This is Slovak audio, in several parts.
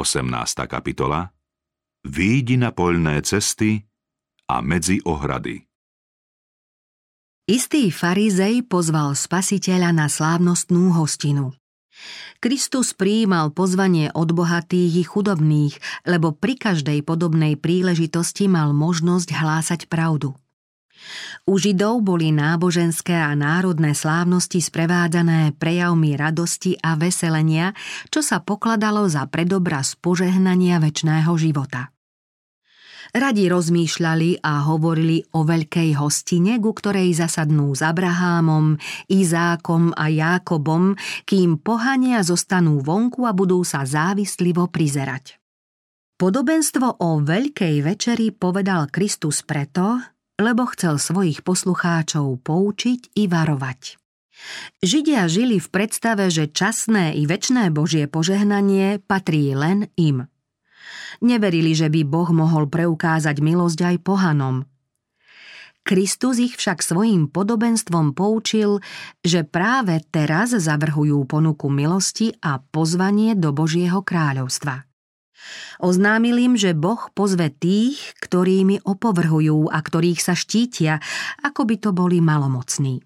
18. kapitola Výjdi na poľné cesty a medzi ohrady. Istý farizej pozval spasiteľa na slávnostnú hostinu. Kristus prijímal pozvanie od bohatých i chudobných, lebo pri každej podobnej príležitosti mal možnosť hlásať pravdu. U Židov boli náboženské a národné slávnosti sprevádzané prejavmi radosti a veselenia, čo sa pokladalo za predobraz požehnania väčšného života. Radi rozmýšľali a hovorili o veľkej hostine, ku ktorej zasadnú s Abrahámom, Izákom a Jákobom, kým pohania zostanú vonku a budú sa závislivo prizerať. Podobenstvo o Veľkej večeri povedal Kristus preto, lebo chcel svojich poslucháčov poučiť i varovať. Židia žili v predstave, že časné i väčné Božie požehnanie patrí len im. Neverili, že by Boh mohol preukázať milosť aj pohanom. Kristus ich však svojim podobenstvom poučil, že práve teraz zavrhujú ponuku milosti a pozvanie do Božieho kráľovstva. Oznámil im, že Boh pozve tých, ktorými opovrhujú a ktorých sa štítia, ako by to boli malomocní.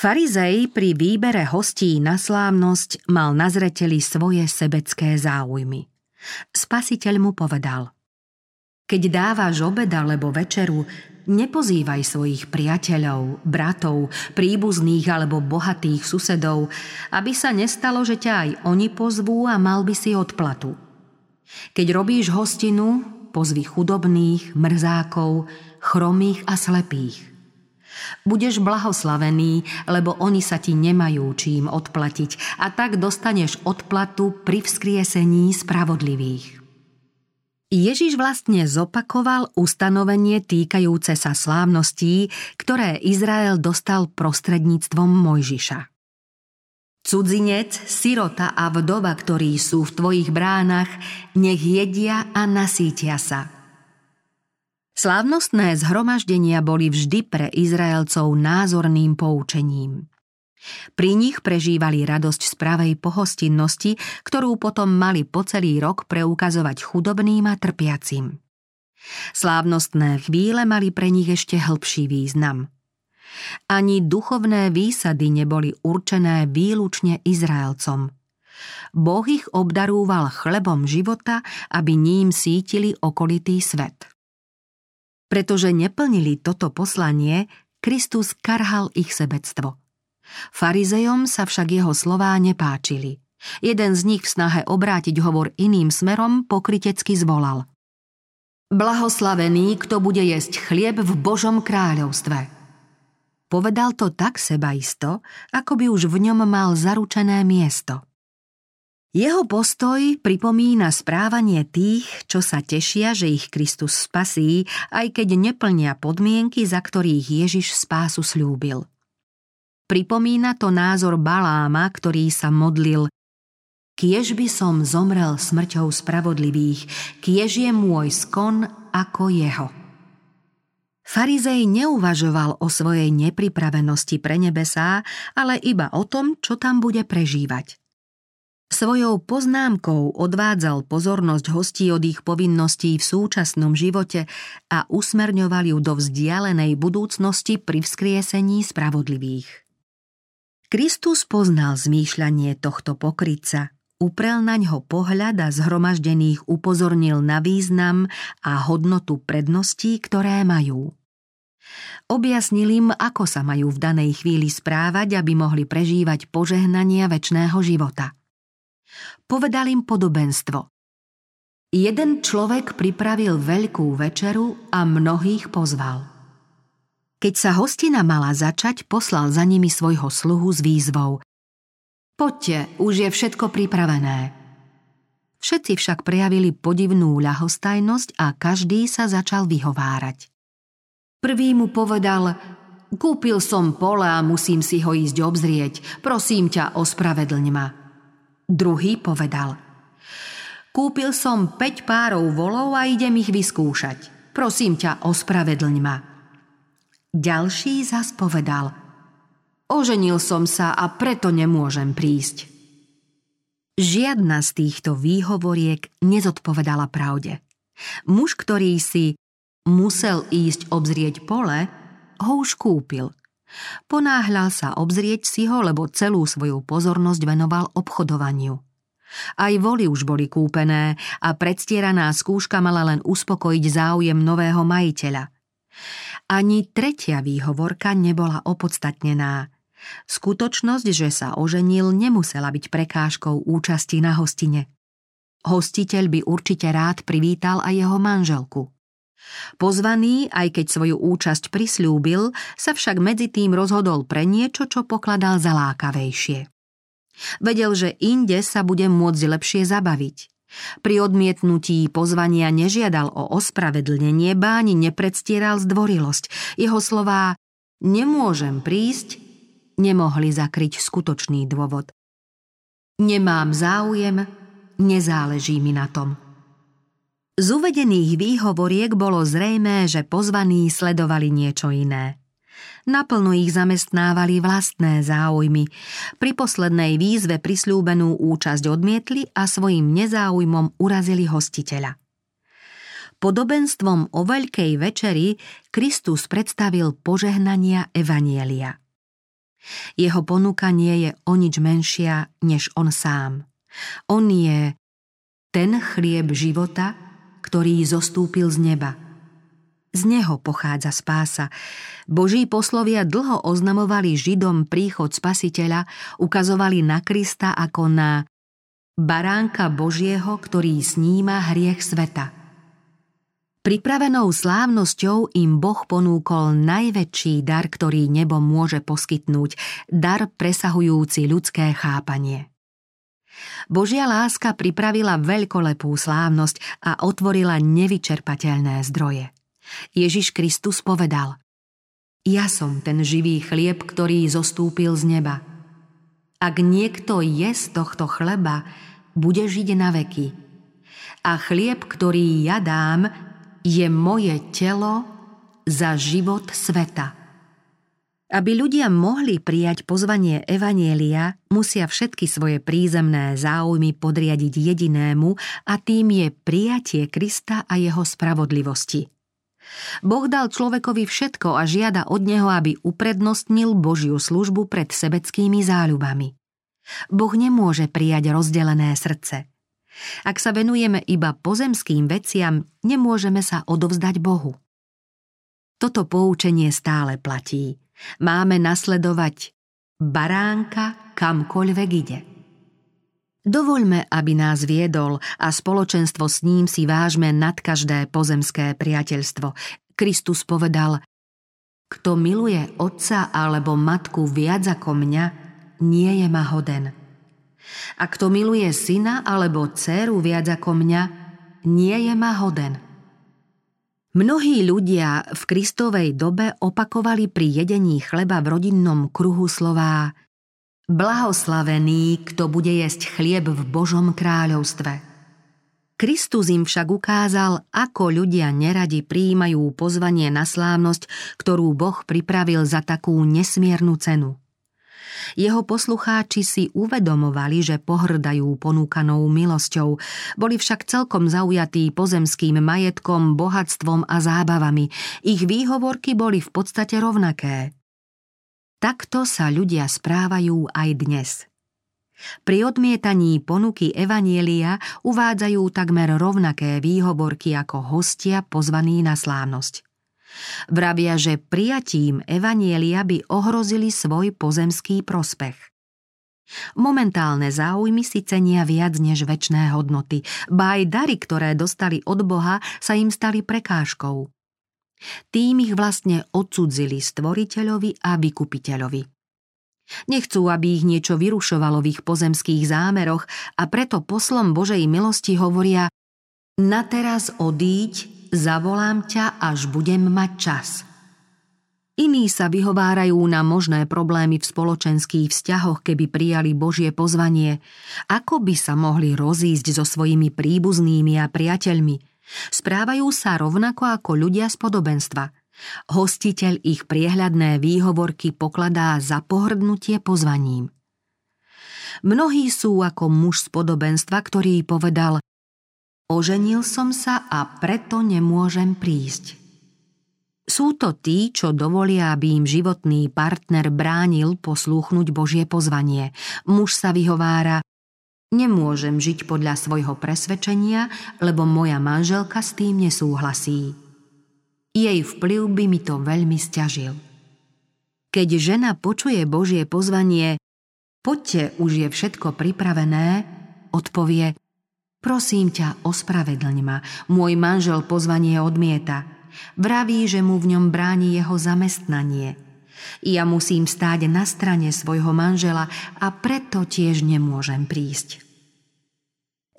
Farizej pri výbere hostí na slávnosť mal na zreteli svoje sebecké záujmy. Spasiteľ mu povedal Keď dávaš obed alebo večeru, nepozývaj svojich priateľov, bratov, príbuzných alebo bohatých susedov, aby sa nestalo, že ťa aj oni pozvú a mal by si odplatu – keď robíš hostinu, pozvi chudobných, mrzákov, chromých a slepých. Budeš blahoslavený, lebo oni sa ti nemajú čím odplatiť a tak dostaneš odplatu pri vzkriesení spravodlivých. Ježiš vlastne zopakoval ustanovenie týkajúce sa slávností, ktoré Izrael dostal prostredníctvom Mojžiša. Cudzinec, sirota a vdova, ktorí sú v tvojich bránach, nech jedia a nasítia sa. Slávnostné zhromaždenia boli vždy pre Izraelcov názorným poučením. Pri nich prežívali radosť z pravej pohostinnosti, ktorú potom mali po celý rok preukazovať chudobným a trpiacim. Slávnostné chvíle mali pre nich ešte hĺbší význam – ani duchovné výsady neboli určené výlučne Izraelcom. Boh ich obdarúval chlebom života, aby ním sítili okolitý svet. Pretože neplnili toto poslanie, Kristus karhal ich sebectvo. Farizejom sa však jeho slová nepáčili. Jeden z nich v snahe obrátiť hovor iným smerom pokrytecky zvolal. Blahoslavený, kto bude jesť chlieb v Božom kráľovstve. Povedal to tak sebaisto, ako by už v ňom mal zaručené miesto. Jeho postoj pripomína správanie tých, čo sa tešia, že ich Kristus spasí, aj keď neplnia podmienky, za ktorých Ježiš spásu slúbil. Pripomína to názor Baláma, ktorý sa modlil Kiež by som zomrel smrťou spravodlivých, kiež je môj skon ako jeho. Farizej neuvažoval o svojej nepripravenosti pre nebesá, ale iba o tom, čo tam bude prežívať. Svojou poznámkou odvádzal pozornosť hostí od ich povinností v súčasnom živote a usmerňoval ju do vzdialenej budúcnosti pri vzkriesení spravodlivých. Kristus poznal zmýšľanie tohto pokryca, uprel na ňo pohľad a zhromaždených upozornil na význam a hodnotu predností, ktoré majú. Objasnil im, ako sa majú v danej chvíli správať, aby mohli prežívať požehnania väčšného života. Povedal im podobenstvo. Jeden človek pripravil veľkú večeru a mnohých pozval. Keď sa hostina mala začať, poslal za nimi svojho sluhu s výzvou. Poďte, už je všetko pripravené. Všetci však prejavili podivnú ľahostajnosť a každý sa začal vyhovárať. Prvý mu povedal, kúpil som pole a musím si ho ísť obzrieť, prosím ťa, ospravedlň ma. Druhý povedal, kúpil som 5 párov volov a idem ich vyskúšať, prosím ťa, ospravedlň ma. Ďalší zas povedal, oženil som sa a preto nemôžem prísť. Žiadna z týchto výhovoriek nezodpovedala pravde. Muž, ktorý si musel ísť obzrieť pole, ho už kúpil. Ponáhľal sa obzrieť si ho, lebo celú svoju pozornosť venoval obchodovaniu. Aj voly už boli kúpené a predstieraná skúška mala len uspokojiť záujem nového majiteľa. Ani tretia výhovorka nebola opodstatnená – Skutočnosť, že sa oženil, nemusela byť prekážkou účasti na hostine. Hostiteľ by určite rád privítal aj jeho manželku. Pozvaný, aj keď svoju účasť prislúbil, sa však medzi tým rozhodol pre niečo, čo pokladal za lákavejšie. Vedel, že inde sa bude môcť lepšie zabaviť. Pri odmietnutí pozvania nežiadal o ospravedlnenie, báni nepredstieral zdvorilosť. Jeho slová nemôžem prísť nemohli zakryť skutočný dôvod. Nemám záujem, nezáleží mi na tom. Z uvedených výhovoriek bolo zrejmé, že pozvaní sledovali niečo iné. Naplno ich zamestnávali vlastné záujmy. Pri poslednej výzve prislúbenú účasť odmietli a svojim nezáujmom urazili hostiteľa. Podobenstvom o Veľkej večeri Kristus predstavil požehnania Evanielia. Jeho ponuka nie je o nič menšia než on sám. On je ten chlieb života, ktorý zostúpil z neba. Z neho pochádza spása. Boží poslovia dlho oznamovali Židom príchod spasiteľa, ukazovali na Krista ako na baránka Božieho, ktorý sníma hriech sveta – Pripravenou slávnosťou im Boh ponúkol najväčší dar, ktorý nebo môže poskytnúť, dar presahujúci ľudské chápanie. Božia láska pripravila veľkolepú slávnosť a otvorila nevyčerpateľné zdroje. Ježiš Kristus povedal Ja som ten živý chlieb, ktorý zostúpil z neba. Ak niekto je z tohto chleba, bude žiť na veky. A chlieb, ktorý ja dám, je moje telo za život sveta. Aby ľudia mohli prijať pozvanie Evanielia, musia všetky svoje prízemné záujmy podriadiť jedinému a tým je prijatie Krista a jeho spravodlivosti. Boh dal človekovi všetko a žiada od neho, aby uprednostnil Božiu službu pred sebeckými záľubami. Boh nemôže prijať rozdelené srdce. Ak sa venujeme iba pozemským veciam, nemôžeme sa odovzdať Bohu. Toto poučenie stále platí. Máme nasledovať baránka kamkoľvek ide. Dovoľme, aby nás viedol a spoločenstvo s ním si vážme nad každé pozemské priateľstvo. Kristus povedal, kto miluje otca alebo matku viac ako mňa, nie je ma hoden. A kto miluje syna alebo dceru viac ako mňa, nie je ma hoden. Mnohí ľudia v Kristovej dobe opakovali pri jedení chleba v rodinnom kruhu slová Blahoslavený, kto bude jesť chlieb v Božom kráľovstve. Kristus im však ukázal, ako ľudia neradi príjmajú pozvanie na slávnosť, ktorú Boh pripravil za takú nesmiernu cenu. Jeho poslucháči si uvedomovali, že pohrdajú ponúkanou milosťou, boli však celkom zaujatí pozemským majetkom, bohatstvom a zábavami. Ich výhovorky boli v podstate rovnaké. Takto sa ľudia správajú aj dnes. Pri odmietaní ponuky Evanielia uvádzajú takmer rovnaké výhovorky ako hostia pozvaní na slávnosť. Vravia, že prijatím Evanielia by ohrozili svoj pozemský prospech. Momentálne záujmy si cenia viac než väčšné hodnoty, ba aj dary, ktoré dostali od Boha, sa im stali prekážkou. Tým ich vlastne odsudzili stvoriteľovi a vykupiteľovi. Nechcú, aby ich niečo vyrušovalo v ich pozemských zámeroch a preto poslom Božej milosti hovoria na teraz odíď zavolám ťa, až budem mať čas. Iní sa vyhovárajú na možné problémy v spoločenských vzťahoch, keby prijali Božie pozvanie. Ako by sa mohli rozísť so svojimi príbuznými a priateľmi? Správajú sa rovnako ako ľudia z podobenstva. Hostiteľ ich priehľadné výhovorky pokladá za pohrdnutie pozvaním. Mnohí sú ako muž z podobenstva, ktorý povedal Oženil som sa a preto nemôžem prísť. Sú to tí, čo dovolia, aby im životný partner bránil poslúchnuť Božie pozvanie. Muž sa vyhovára, nemôžem žiť podľa svojho presvedčenia, lebo moja manželka s tým nesúhlasí. Jej vplyv by mi to veľmi stiažil. Keď žena počuje Božie pozvanie, poďte, už je všetko pripravené, odpovie, prosím ťa, ospravedlň ma, môj manžel pozvanie odmieta – Vraví, že mu v ňom bráni jeho zamestnanie. Ja musím stáť na strane svojho manžela a preto tiež nemôžem prísť.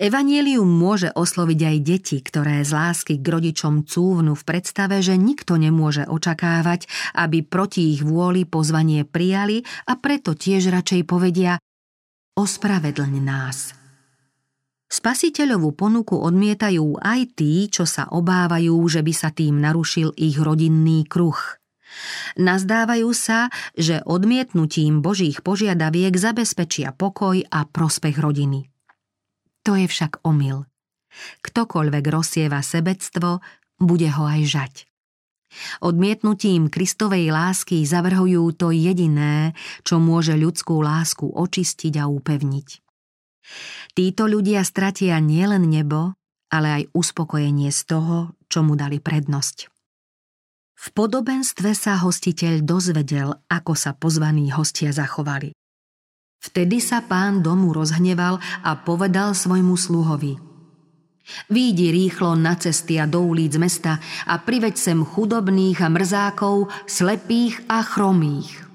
Evangelium môže osloviť aj deti, ktoré z lásky k rodičom cúvnu v predstave, že nikto nemôže očakávať, aby proti ich vôli pozvanie prijali a preto tiež radšej povedia ospravedlň nás – Spasiteľovú ponuku odmietajú aj tí, čo sa obávajú, že by sa tým narušil ich rodinný kruh. Nazdávajú sa, že odmietnutím Božích požiadaviek zabezpečia pokoj a prospech rodiny. To je však omyl. Ktokoľvek rozsieva sebectvo, bude ho aj žať. Odmietnutím Kristovej lásky zavrhujú to jediné, čo môže ľudskú lásku očistiť a upevniť. Títo ľudia stratia nielen nebo, ale aj uspokojenie z toho, čo mu dali prednosť. V podobenstve sa hostiteľ dozvedel, ako sa pozvaní hostia zachovali. Vtedy sa pán domu rozhneval a povedal svojmu sluhovi Výjdi rýchlo na cesty a do ulic mesta a priveď sem chudobných a mrzákov, slepých a chromých.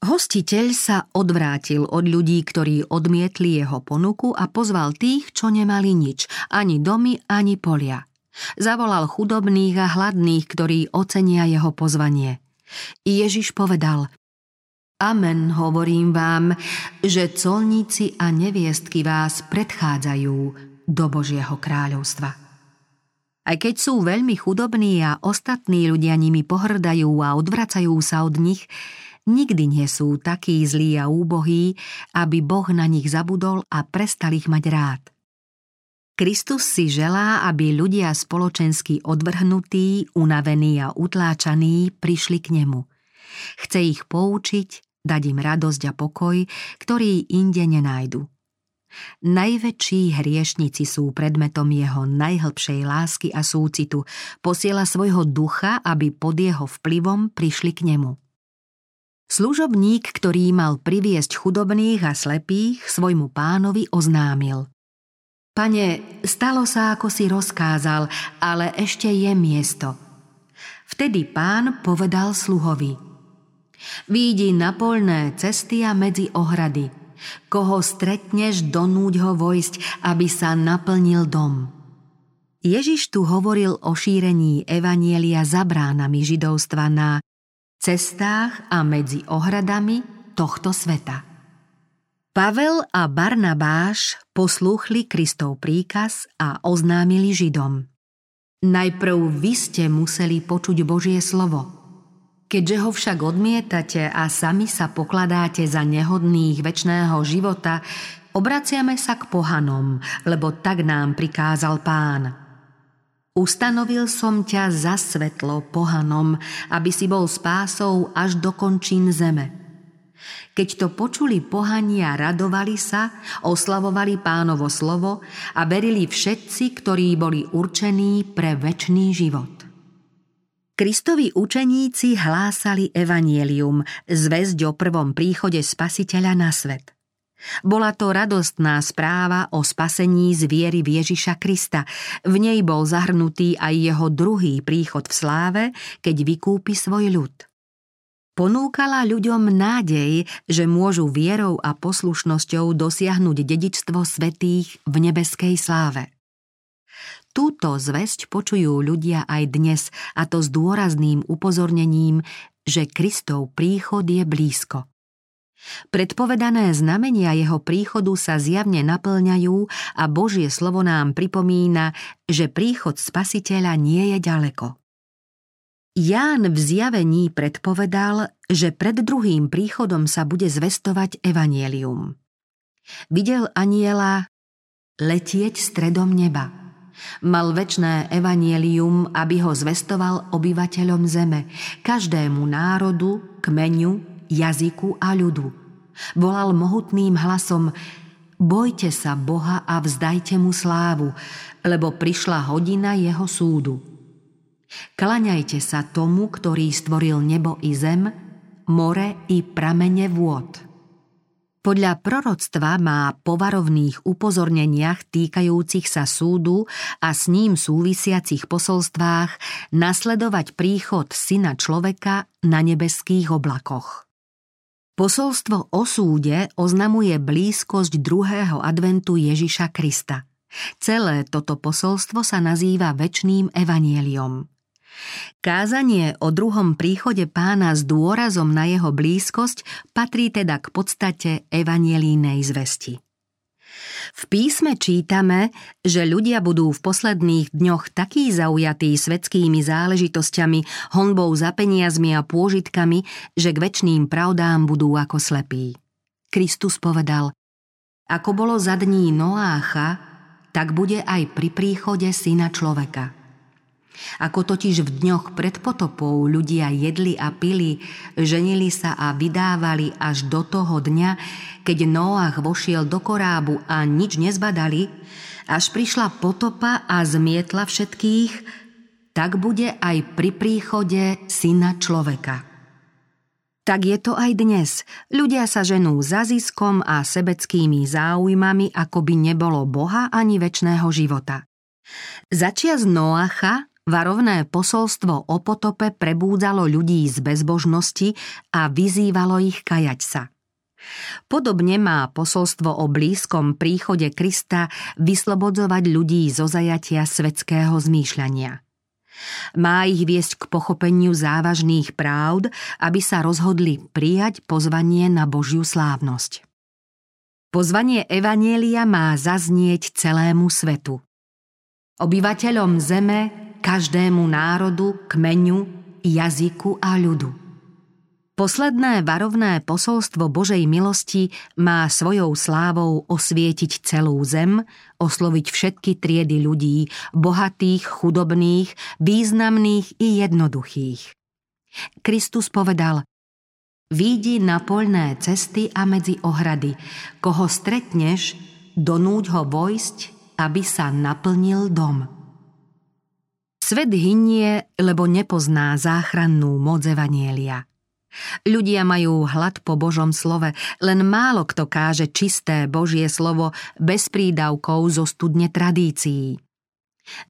Hostiteľ sa odvrátil od ľudí, ktorí odmietli jeho ponuku a pozval tých, čo nemali nič, ani domy, ani polia. Zavolal chudobných a hladných, ktorí ocenia jeho pozvanie. Ježiš povedal Amen, hovorím vám, že colníci a neviestky vás predchádzajú do Božieho kráľovstva. Aj keď sú veľmi chudobní a ostatní ľudia nimi pohrdajú a odvracajú sa od nich, nikdy nie sú takí zlí a úbohí, aby Boh na nich zabudol a prestal ich mať rád. Kristus si želá, aby ľudia spoločensky odvrhnutí, unavení a utláčaní prišli k nemu. Chce ich poučiť, dať im radosť a pokoj, ktorý inde nenájdu. Najväčší hriešnici sú predmetom jeho najhlbšej lásky a súcitu. Posiela svojho ducha, aby pod jeho vplyvom prišli k nemu. Služobník, ktorý mal priviesť chudobných a slepých, svojmu pánovi oznámil. Pane, stalo sa, ako si rozkázal, ale ešte je miesto. Vtedy pán povedal sluhovi. Výjdi na polné cesty a medzi ohrady. Koho stretneš, donúť ho vojsť, aby sa naplnil dom. Ježiš tu hovoril o šírení evanielia za bránami židovstva na cestách a medzi ohradami tohto sveta. Pavel a Barnabáš poslúchli Kristov príkaz a oznámili Židom. Najprv vy ste museli počuť Božie slovo. Keďže ho však odmietate a sami sa pokladáte za nehodných väčšného života, obraciame sa k pohanom, lebo tak nám prikázal pán – Ustanovil som ťa za svetlo pohanom, aby si bol spásou až do končín zeme. Keď to počuli pohania, radovali sa, oslavovali pánovo slovo a verili všetci, ktorí boli určení pre väčší život. Kristovi učeníci hlásali evanielium, zväzť o prvom príchode spasiteľa na svet – bola to radostná správa o spasení z viery Ježiša Krista. V nej bol zahrnutý aj jeho druhý príchod v sláve, keď vykúpi svoj ľud. Ponúkala ľuďom nádej, že môžu vierou a poslušnosťou dosiahnuť dedičstvo svetých v nebeskej sláve. Túto zväzť počujú ľudia aj dnes, a to s dôrazným upozornením, že Kristov príchod je blízko. Predpovedané znamenia jeho príchodu sa zjavne naplňajú a Božie slovo nám pripomína, že príchod spasiteľa nie je ďaleko. Ján v zjavení predpovedal, že pred druhým príchodom sa bude zvestovať evanielium. Videl aniela letieť stredom neba. Mal väčné evanielium, aby ho zvestoval obyvateľom zeme, každému národu, kmeňu, jazyku a ľudu. Volal mohutným hlasom Bojte sa Boha a vzdajte mu slávu, lebo prišla hodina jeho súdu. Klaňajte sa tomu, ktorý stvoril nebo i zem, more i pramene vôd. Podľa proroctva má po varovných upozorneniach týkajúcich sa súdu a s ním súvisiacich posolstvách nasledovať príchod syna človeka na nebeských oblakoch. Posolstvo o súde oznamuje blízkosť druhého adventu Ježiša Krista. Celé toto posolstvo sa nazýva väčným evanieliom. Kázanie o druhom príchode pána s dôrazom na jeho blízkosť patrí teda k podstate evanielínej zvesti. V písme čítame, že ľudia budú v posledných dňoch takí zaujatí svetskými záležitosťami, honbou za peniazmi a pôžitkami, že k väčšným pravdám budú ako slepí. Kristus povedal, ako bolo za dní Noácha, tak bude aj pri príchode syna človeka – ako totiž v dňoch pred potopou ľudia jedli a pili, ženili sa a vydávali až do toho dňa, keď Noach vošiel do korábu a nič nezbadali, až prišla potopa a zmietla všetkých, tak bude aj pri príchode syna človeka. Tak je to aj dnes. Ľudia sa ženú za ziskom a sebeckými záujmami, ako by nebolo Boha ani väčšného života. Začias Noacha Varovné posolstvo o potope prebúdzalo ľudí z bezbožnosti a vyzývalo ich kajať sa. Podobne má posolstvo o blízkom príchode Krista vyslobodzovať ľudí zo zajatia svetského zmýšľania. Má ich viesť k pochopeniu závažných právd, aby sa rozhodli prijať pozvanie na Božiu slávnosť. Pozvanie Evanielia má zaznieť celému svetu. Obyvateľom zeme každému národu, kmeňu, jazyku a ľudu. Posledné varovné posolstvo Božej milosti má svojou slávou osvietiť celú zem, osloviť všetky triedy ľudí, bohatých, chudobných, významných i jednoduchých. Kristus povedal Výjdi na poľné cesty a medzi ohrady. Koho stretneš, donúť ho vojsť, aby sa naplnil dom. Svet hynie, lebo nepozná záchrannú moc Evanielia. Ľudia majú hlad po Božom slove, len málo kto káže čisté Božie slovo bez prídavkov zo studne tradícií.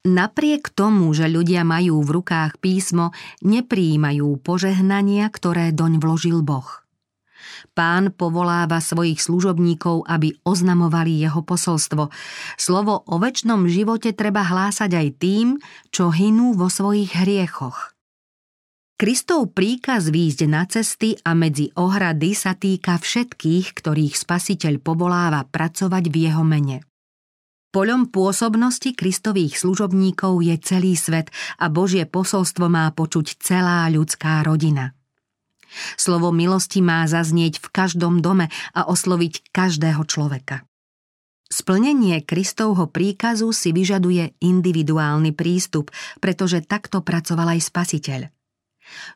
Napriek tomu, že ľudia majú v rukách písmo, nepríjmajú požehnania, ktoré doň vložil Boh. Pán povoláva svojich služobníkov, aby oznamovali jeho posolstvo. Slovo o väčšnom živote treba hlásať aj tým, čo hinú vo svojich hriechoch. Kristov príkaz výjsť na cesty a medzi ohrady sa týka všetkých, ktorých spasiteľ povoláva pracovať v jeho mene. Poľom pôsobnosti Kristových služobníkov je celý svet a Božie posolstvo má počuť celá ľudská rodina. Slovo milosti má zaznieť v každom dome a osloviť každého človeka. Splnenie Kristovho príkazu si vyžaduje individuálny prístup, pretože takto pracoval aj Spasiteľ.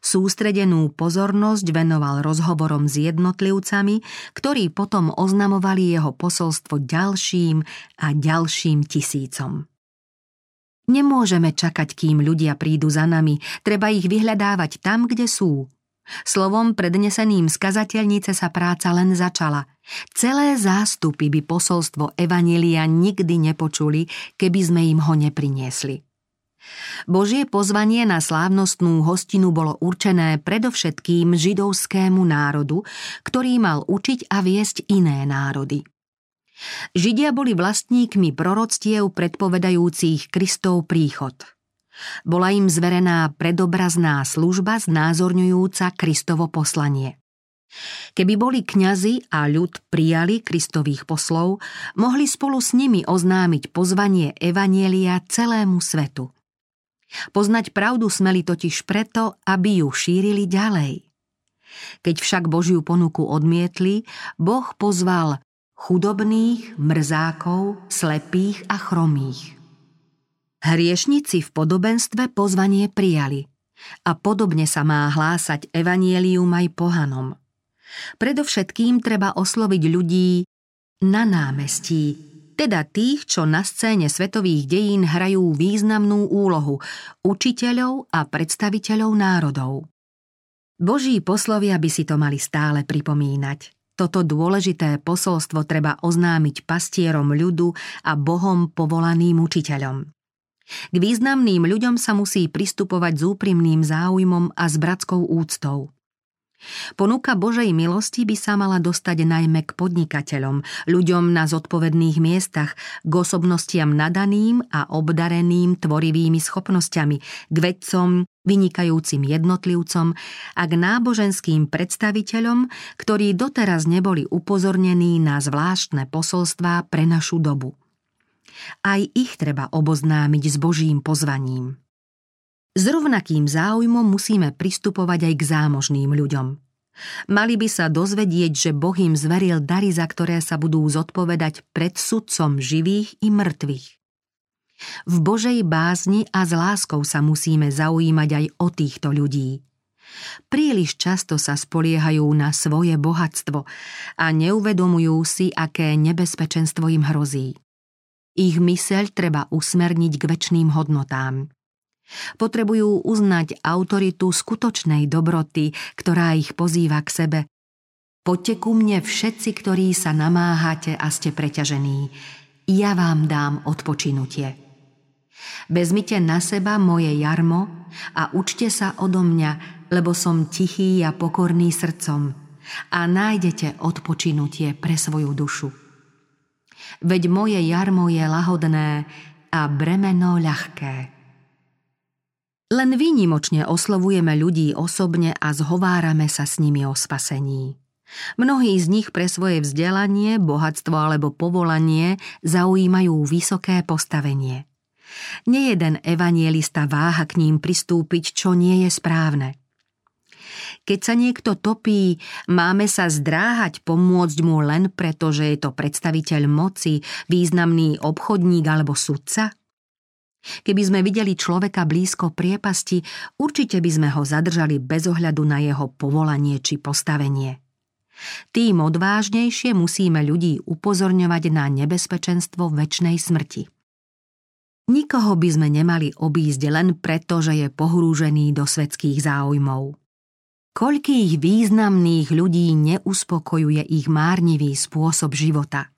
Sústredenú pozornosť venoval rozhovorom s jednotlivcami, ktorí potom oznamovali jeho posolstvo ďalším a ďalším tisícom. Nemôžeme čakať, kým ľudia prídu za nami, treba ich vyhľadávať tam, kde sú. Slovom predneseným z kazateľnice sa práca len začala. Celé zástupy by posolstvo Evanelia nikdy nepočuli, keby sme im ho nepriniesli. Božie pozvanie na slávnostnú hostinu bolo určené predovšetkým židovskému národu, ktorý mal učiť a viesť iné národy. Židia boli vlastníkmi proroctiev predpovedajúcich Kristov príchod – bola im zverená predobrazná služba znázorňujúca Kristovo poslanie. Keby boli kňazi a ľud prijali Kristových poslov, mohli spolu s nimi oznámiť pozvanie Evanielia celému svetu. Poznať pravdu smeli totiž preto, aby ju šírili ďalej. Keď však Božiu ponuku odmietli, Boh pozval chudobných, mrzákov, slepých a chromých. Hriešnici v podobenstve pozvanie prijali a podobne sa má hlásať evanielium aj pohanom. Predovšetkým treba osloviť ľudí na námestí, teda tých, čo na scéne svetových dejín hrajú významnú úlohu, učiteľov a predstaviteľov národov. Boží poslovia by si to mali stále pripomínať. Toto dôležité posolstvo treba oznámiť pastierom ľudu a Bohom povolaným učiteľom. K významným ľuďom sa musí pristupovať s úprimným záujmom a s bratskou úctou. Ponuka Božej milosti by sa mala dostať najmä k podnikateľom, ľuďom na zodpovedných miestach, k osobnostiam nadaným a obdareným tvorivými schopnosťami, k vedcom, vynikajúcim jednotlivcom a k náboženským predstaviteľom, ktorí doteraz neboli upozornení na zvláštne posolstvá pre našu dobu. Aj ich treba oboznámiť s Božím pozvaním. S rovnakým záujmom musíme pristupovať aj k zámožným ľuďom. Mali by sa dozvedieť, že Boh im zveril dary, za ktoré sa budú zodpovedať pred sudcom živých i mŕtvych. V Božej bázni a s láskou sa musíme zaujímať aj o týchto ľudí. Príliš často sa spoliehajú na svoje bohatstvo a neuvedomujú si, aké nebezpečenstvo im hrozí. Ich myseľ treba usmerniť k väčšným hodnotám. Potrebujú uznať autoritu skutočnej dobroty, ktorá ich pozýva k sebe. Poďte ku mne všetci, ktorí sa namáhate a ste preťažení. Ja vám dám odpočinutie. Vezmite na seba moje jarmo a učte sa odo mňa, lebo som tichý a pokorný srdcom a nájdete odpočinutie pre svoju dušu veď moje jarmo je lahodné a bremeno ľahké. Len výnimočne oslovujeme ľudí osobne a zhovárame sa s nimi o spasení. Mnohí z nich pre svoje vzdelanie, bohatstvo alebo povolanie zaujímajú vysoké postavenie. Nejeden evanielista váha k ním pristúpiť, čo nie je správne – keď sa niekto topí, máme sa zdráhať pomôcť mu len preto, že je to predstaviteľ moci, významný obchodník alebo sudca? Keby sme videli človeka blízko priepasti, určite by sme ho zadržali bez ohľadu na jeho povolanie či postavenie. Tým odvážnejšie musíme ľudí upozorňovať na nebezpečenstvo väčšnej smrti. Nikoho by sme nemali obísť len preto, že je pohrúžený do svetských záujmov. Koľkých významných ľudí neuspokojuje ich márnivý spôsob života.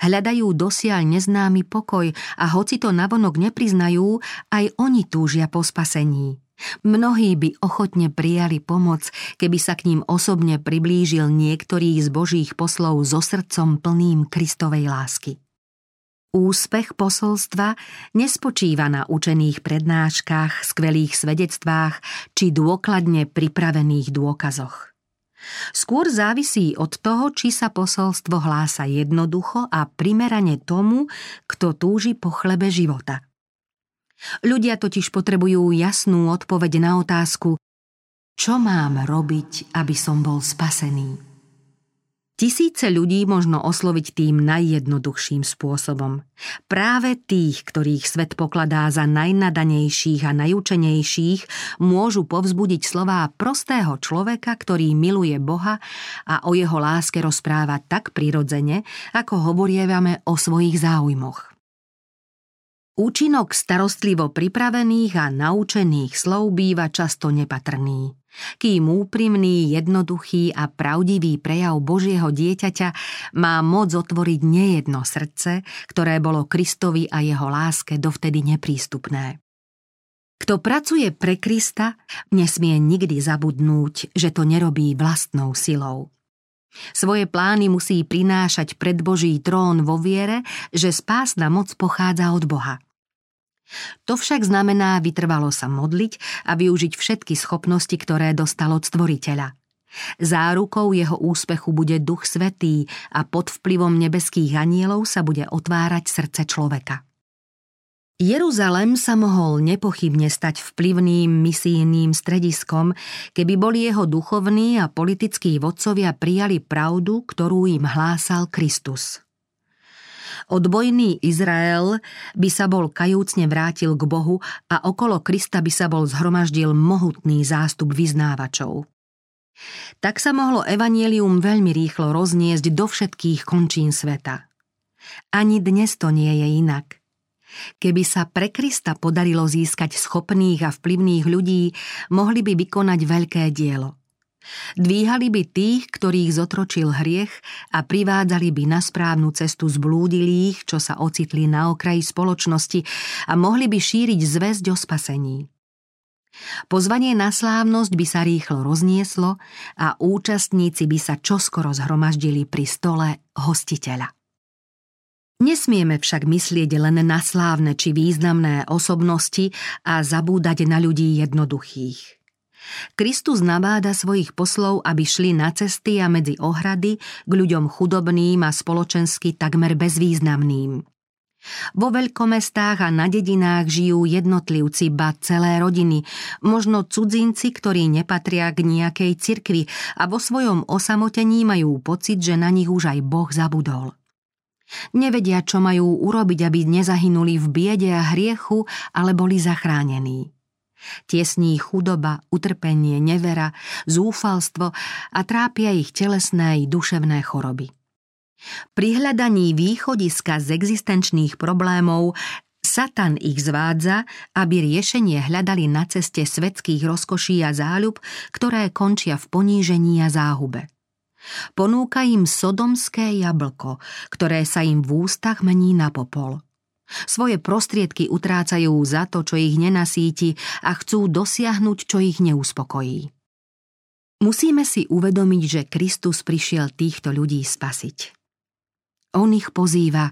Hľadajú dosiaľ neznámy pokoj a hoci to navonok nepriznajú, aj oni túžia po spasení. Mnohí by ochotne prijali pomoc, keby sa k ním osobne priblížil niektorý z Božích poslov so srdcom plným Kristovej lásky. Úspech posolstva nespočíva na učených prednáškach, skvelých svedectvách či dôkladne pripravených dôkazoch. Skôr závisí od toho, či sa posolstvo hlása jednoducho a primerane tomu, kto túži po chlebe života. Ľudia totiž potrebujú jasnú odpoveď na otázku, čo mám robiť, aby som bol spasený. Tisíce ľudí možno osloviť tým najjednoduchším spôsobom. Práve tých, ktorých svet pokladá za najnadanejších a najúčenejších, môžu povzbudiť slová prostého človeka, ktorý miluje Boha a o jeho láske rozpráva tak prirodzene, ako hovorievame o svojich záujmoch. Účinok starostlivo pripravených a naučených slov býva často nepatrný kým úprimný, jednoduchý a pravdivý prejav Božieho dieťaťa má moc otvoriť nejedno srdce, ktoré bolo Kristovi a jeho láske dovtedy neprístupné. Kto pracuje pre Krista, nesmie nikdy zabudnúť, že to nerobí vlastnou silou. Svoje plány musí prinášať pred Boží trón vo viere, že spásna moc pochádza od Boha – to však znamená vytrvalo sa modliť a využiť všetky schopnosti, ktoré dostal od stvoriteľa. Zárukou jeho úspechu bude Duch Svetý a pod vplyvom nebeských anielov sa bude otvárať srdce človeka. Jeruzalem sa mohol nepochybne stať vplyvným misijným strediskom, keby boli jeho duchovní a politickí vodcovia prijali pravdu, ktorú im hlásal Kristus. Odbojný Izrael by sa bol kajúcne vrátil k Bohu a okolo Krista by sa bol zhromaždil mohutný zástup vyznávačov. Tak sa mohlo evanielium veľmi rýchlo rozniesť do všetkých končín sveta. Ani dnes to nie je inak. Keby sa pre Krista podarilo získať schopných a vplyvných ľudí, mohli by vykonať veľké dielo. Dvíhali by tých, ktorých zotročil hriech a privádzali by na správnu cestu zblúdilých, čo sa ocitli na okraji spoločnosti a mohli by šíriť zväzť o spasení. Pozvanie na slávnosť by sa rýchlo roznieslo a účastníci by sa čoskoro zhromaždili pri stole hostiteľa. Nesmieme však myslieť len na slávne či významné osobnosti a zabúdať na ľudí jednoduchých. Kristus nabáda svojich poslov, aby šli na cesty a medzi ohrady k ľuďom chudobným a spoločensky takmer bezvýznamným. Vo veľkomestách a na dedinách žijú jednotlivci, ba celé rodiny, možno cudzinci, ktorí nepatria k nejakej cirkvi a vo svojom osamotení majú pocit, že na nich už aj Boh zabudol. Nevedia, čo majú urobiť, aby nezahynuli v biede a hriechu, ale boli zachránení. Tiesní chudoba, utrpenie, nevera, zúfalstvo a trápia ich telesné i duševné choroby. Pri hľadaní východiska z existenčných problémov Satan ich zvádza, aby riešenie hľadali na ceste svetských rozkoší a záľub, ktoré končia v ponížení a záhube. Ponúka im sodomské jablko, ktoré sa im v ústach mení na popol. Svoje prostriedky utrácajú za to, čo ich nenasíti a chcú dosiahnuť, čo ich neuspokojí. Musíme si uvedomiť, že Kristus prišiel týchto ľudí spasiť. On ich pozýva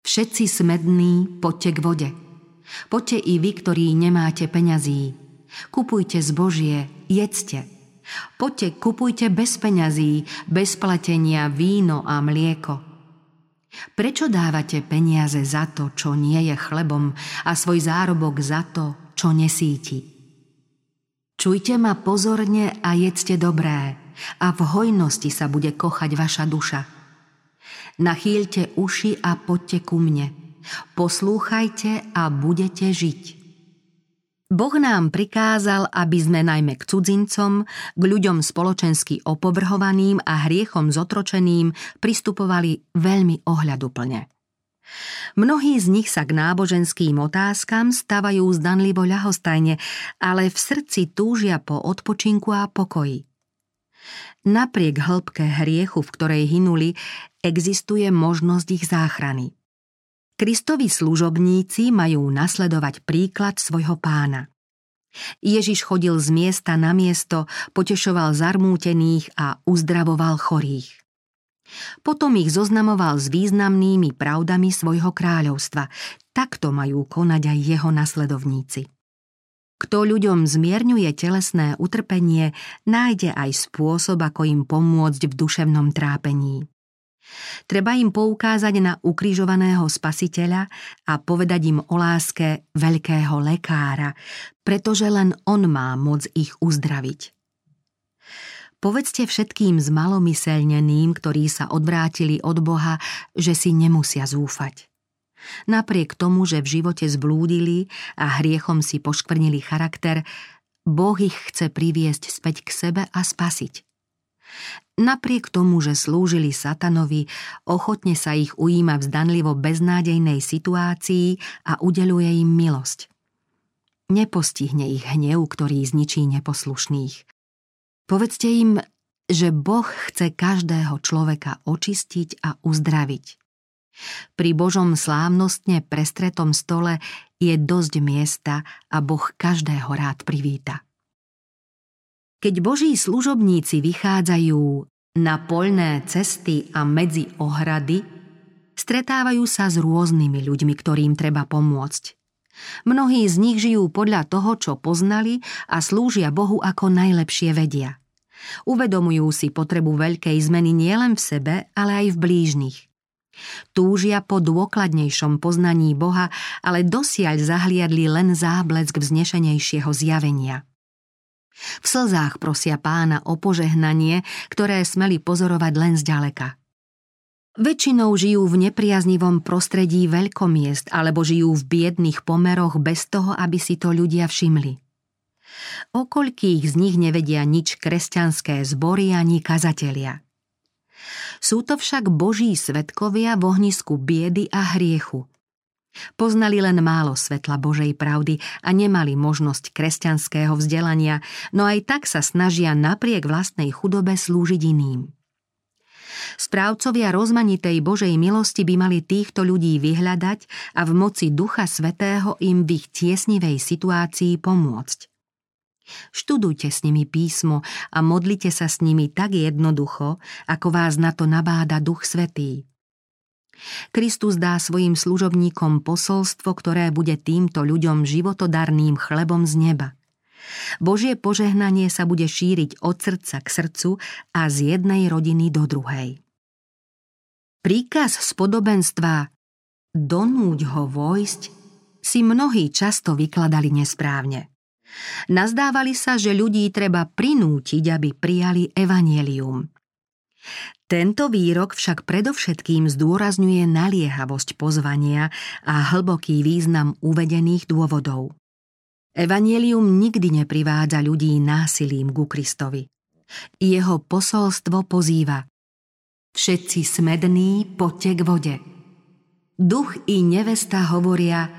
Všetci smední, poďte k vode. Poďte i vy, ktorí nemáte peňazí. Kupujte zbožie, jedzte. Poďte, kupujte bez peňazí, bez platenia víno a mlieko. Prečo dávate peniaze za to, čo nie je chlebom a svoj zárobok za to, čo nesíti? Čujte ma pozorne a jedzte dobré a v hojnosti sa bude kochať vaša duša. Nachýlte uši a poďte ku mne. Poslúchajte a budete žiť. Boh nám prikázal, aby sme najmä k cudzincom, k ľuďom spoločensky opovrhovaným a hriechom zotročeným pristupovali veľmi ohľaduplne. Mnohí z nich sa k náboženským otázkam stavajú zdanlivo ľahostajne, ale v srdci túžia po odpočinku a pokoji. Napriek hĺbke hriechu, v ktorej hynuli, existuje možnosť ich záchrany – Kristovi služobníci majú nasledovať príklad svojho pána. Ježiš chodil z miesta na miesto, potešoval zarmútených a uzdravoval chorých. Potom ich zoznamoval s významnými pravdami svojho kráľovstva. Takto majú konať aj jeho nasledovníci. Kto ľuďom zmierňuje telesné utrpenie, nájde aj spôsob, ako im pomôcť v duševnom trápení. Treba im poukázať na ukrižovaného spasiteľa a povedať im o láske veľkého lekára, pretože len on má moc ich uzdraviť. Povedzte všetkým zmalomyselneným, ktorí sa odvrátili od Boha, že si nemusia zúfať. Napriek tomu, že v živote zblúdili a hriechom si poškvrnili charakter, Boh ich chce priviesť späť k sebe a spasiť. Napriek tomu, že slúžili satanovi, ochotne sa ich ujíma v zdanlivo beznádejnej situácii a udeluje im milosť. Nepostihne ich hnev, ktorý zničí neposlušných. Povedzte im, že Boh chce každého človeka očistiť a uzdraviť. Pri Božom slávnostne prestretom stole je dosť miesta a Boh každého rád privíta. Keď Boží služobníci vychádzajú na poľné cesty a medzi ohrady, stretávajú sa s rôznymi ľuďmi, ktorým treba pomôcť. Mnohí z nich žijú podľa toho, čo poznali a slúžia Bohu ako najlepšie vedia. Uvedomujú si potrebu veľkej zmeny nielen v sebe, ale aj v blížnych. Túžia po dôkladnejšom poznaní Boha, ale dosiaľ zahliadli len záblesk vznešenejšieho zjavenia. V slzách prosia pána o požehnanie, ktoré smeli pozorovať len zďaleka. Väčšinou žijú v nepriaznivom prostredí veľkomiest alebo žijú v biedných pomeroch bez toho, aby si to ľudia všimli. Okoľkých z nich nevedia nič kresťanské zbory ani kazatelia. Sú to však boží svetkovia v ohnisku biedy a hriechu. Poznali len málo svetla Božej pravdy a nemali možnosť kresťanského vzdelania, no aj tak sa snažia napriek vlastnej chudobe slúžiť iným. Správcovia rozmanitej Božej milosti by mali týchto ľudí vyhľadať a v moci Ducha Svetého im v ich tiesnivej situácii pomôcť. Študujte s nimi písmo a modlite sa s nimi tak jednoducho, ako vás na to nabáda Duch Svetý. Kristus dá svojim služobníkom posolstvo, ktoré bude týmto ľuďom životodarným chlebom z neba. Božie požehnanie sa bude šíriť od srdca k srdcu a z jednej rodiny do druhej. Príkaz z podobenstva donúť ho vojsť si mnohí často vykladali nesprávne. Nazdávali sa, že ľudí treba prinútiť, aby prijali evanielium. Tento výrok však predovšetkým zdôrazňuje naliehavosť pozvania a hlboký význam uvedených dôvodov. Evangelium nikdy neprivádza ľudí násilím ku Kristovi. Jeho posolstvo pozýva Všetci smední, poďte k vode. Duch i nevesta hovoria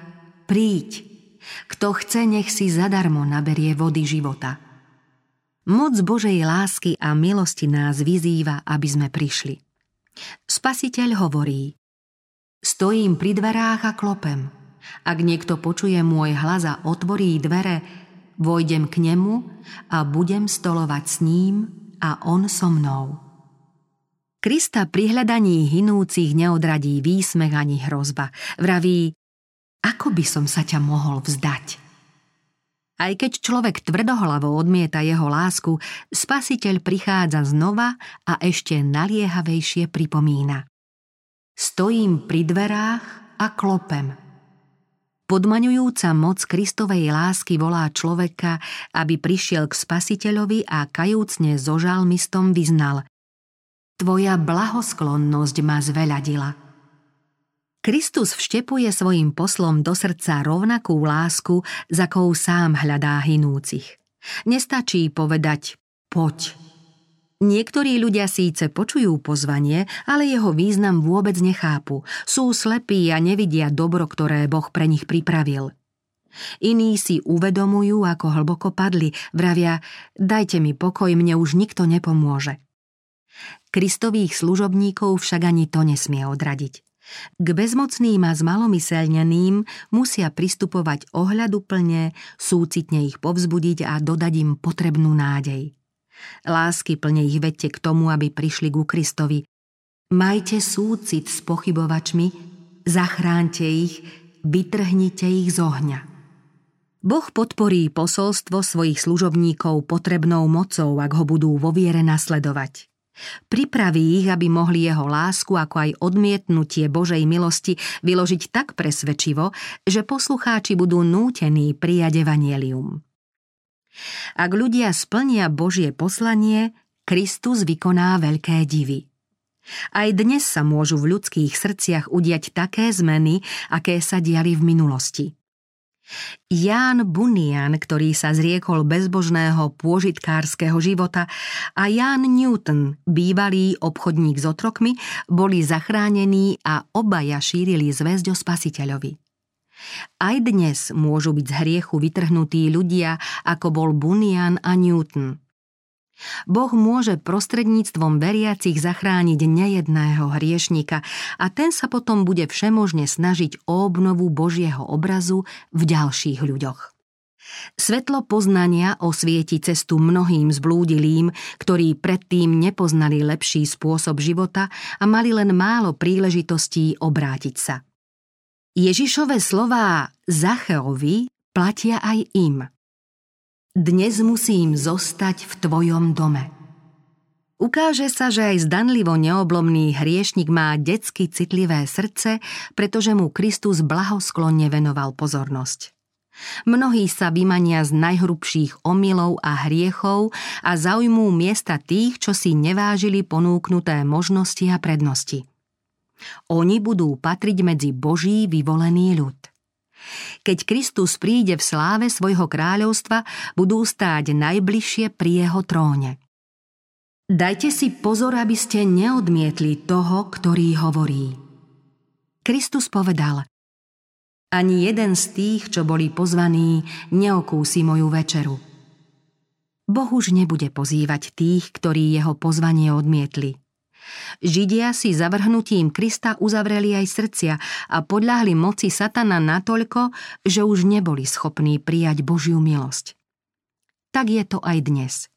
Príď, kto chce, nech si zadarmo naberie vody života. Moc Božej lásky a milosti nás vyzýva, aby sme prišli. Spasiteľ hovorí Stojím pri dverách a klopem. Ak niekto počuje môj hlas a otvorí dvere, vojdem k nemu a budem stolovať s ním a on so mnou. Krista pri hľadaní hinúcich neodradí výsmech ani hrozba. Vraví, ako by som sa ťa mohol vzdať? Aj keď človek tvrdohlavo odmieta jeho lásku, spasiteľ prichádza znova a ešte naliehavejšie pripomína. Stojím pri dverách a klopem. Podmaňujúca moc Kristovej lásky volá človeka, aby prišiel k spasiteľovi a kajúcne so žalmistom vyznal Tvoja blahosklonnosť ma zveľadila. Kristus vštepuje svojim poslom do srdca rovnakú lásku, za akou sám hľadá hinúcich. Nestačí povedať poď. Niektorí ľudia síce počujú pozvanie, ale jeho význam vôbec nechápu. Sú slepí a nevidia dobro, ktoré Boh pre nich pripravil. Iní si uvedomujú, ako hlboko padli, vravia, dajte mi pokoj, mne už nikto nepomôže. Kristových služobníkov však ani to nesmie odradiť. K bezmocným a zmalomyselneným musia pristupovať ohľaduplne, súcitne ich povzbudiť a dodať im potrebnú nádej. Lásky plne ich vedte k tomu, aby prišli ku Kristovi. Majte súcit s pochybovačmi, zachránte ich, vytrhnite ich z ohňa. Boh podporí posolstvo svojich služobníkov potrebnou mocou, ak ho budú vo viere nasledovať. Pripraví ich, aby mohli jeho lásku, ako aj odmietnutie Božej milosti vyložiť tak presvedčivo, že poslucháči budú nútení prijať evanielium. Ak ľudia splnia Božie poslanie, Kristus vykoná veľké divy. Aj dnes sa môžu v ľudských srdciach udiať také zmeny, aké sa diali v minulosti – Ján Bunian, ktorý sa zriekol bezbožného pôžitkárskeho života a Ján Newton, bývalý obchodník s otrokmi, boli zachránení a obaja šírili zväzť o spasiteľovi. Aj dnes môžu byť z hriechu vytrhnutí ľudia, ako bol Bunian a Newton – Boh môže prostredníctvom veriacich zachrániť nejedného hriešnika a ten sa potom bude všemožne snažiť o obnovu Božieho obrazu v ďalších ľuďoch. Svetlo poznania osvieti cestu mnohým zblúdilým, ktorí predtým nepoznali lepší spôsob života a mali len málo príležitostí obrátiť sa. Ježišové slová Zacheovi platia aj im. Dnes musím zostať v tvojom dome. Ukáže sa, že aj zdanlivo neoblomný hriešnik má detsky citlivé srdce, pretože mu Kristus blahosklonne venoval pozornosť. Mnohí sa vymania z najhrubších omylov a hriechov a zaujmú miesta tých, čo si nevážili ponúknuté možnosti a prednosti. Oni budú patriť medzi Boží vyvolený ľud. Keď Kristus príde v sláve svojho kráľovstva, budú stáť najbližšie pri jeho tróne. Dajte si pozor, aby ste neodmietli toho, ktorý hovorí. Kristus povedal, ani jeden z tých, čo boli pozvaní, neokúsi moju večeru. Boh už nebude pozývať tých, ktorí jeho pozvanie odmietli. Židia si zavrhnutím Krista uzavreli aj srdcia a podľahli moci satana natoľko, že už neboli schopní prijať Božiu milosť. Tak je to aj dnes –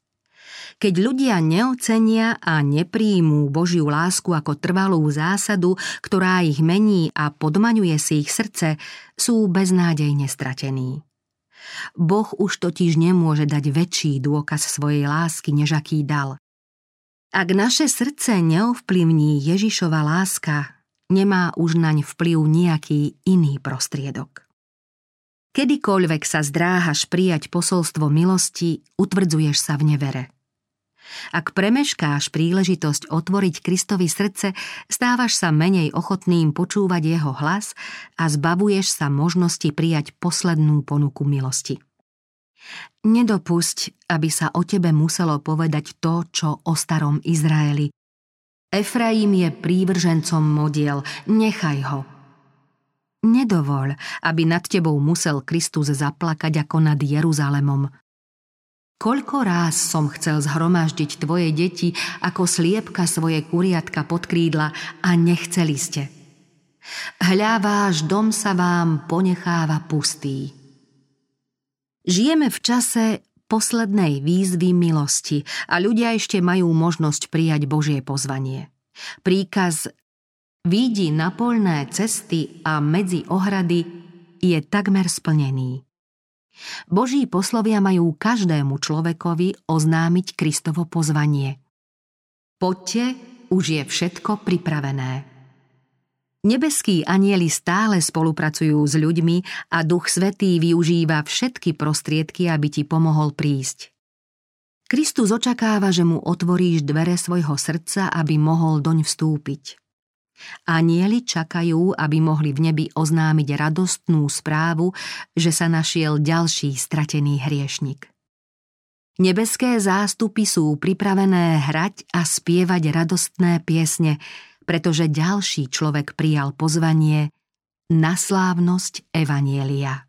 keď ľudia neocenia a nepríjmú Božiu lásku ako trvalú zásadu, ktorá ich mení a podmaňuje si ich srdce, sú beznádejne stratení. Boh už totiž nemôže dať väčší dôkaz svojej lásky, než aký dal. Ak naše srdce neovplyvní Ježišova láska, nemá už naň vplyv nejaký iný prostriedok. Kedykoľvek sa zdráhaš prijať posolstvo milosti, utvrdzuješ sa v nevere. Ak premeškáš príležitosť otvoriť Kristovi srdce, stávaš sa menej ochotným počúvať jeho hlas a zbavuješ sa možnosti prijať poslednú ponuku milosti. Nedopusť, aby sa o tebe muselo povedať to, čo o starom Izraeli. Efraim je prívržencom modiel, nechaj ho. Nedovol, aby nad tebou musel Kristus zaplakať ako nad Jeruzalemom. Koľko ráz som chcel zhromaždiť tvoje deti ako sliepka svoje kuriatka pod krídla a nechceli ste. Hľa váš dom sa vám ponecháva pustý. Žijeme v čase poslednej výzvy milosti a ľudia ešte majú možnosť prijať Božie pozvanie. Príkaz Výdi na polné cesty a medzi ohrady je takmer splnený. Boží poslovia majú každému človekovi oznámiť Kristovo pozvanie. Poďte, už je všetko pripravené. Nebeskí anieli stále spolupracujú s ľuďmi a Duch Svetý využíva všetky prostriedky, aby ti pomohol prísť. Kristus očakáva, že mu otvoríš dvere svojho srdca, aby mohol doň vstúpiť. Anieli čakajú, aby mohli v nebi oznámiť radostnú správu, že sa našiel ďalší stratený hriešnik. Nebeské zástupy sú pripravené hrať a spievať radostné piesne, pretože ďalší človek prijal pozvanie na slávnosť Evanielia.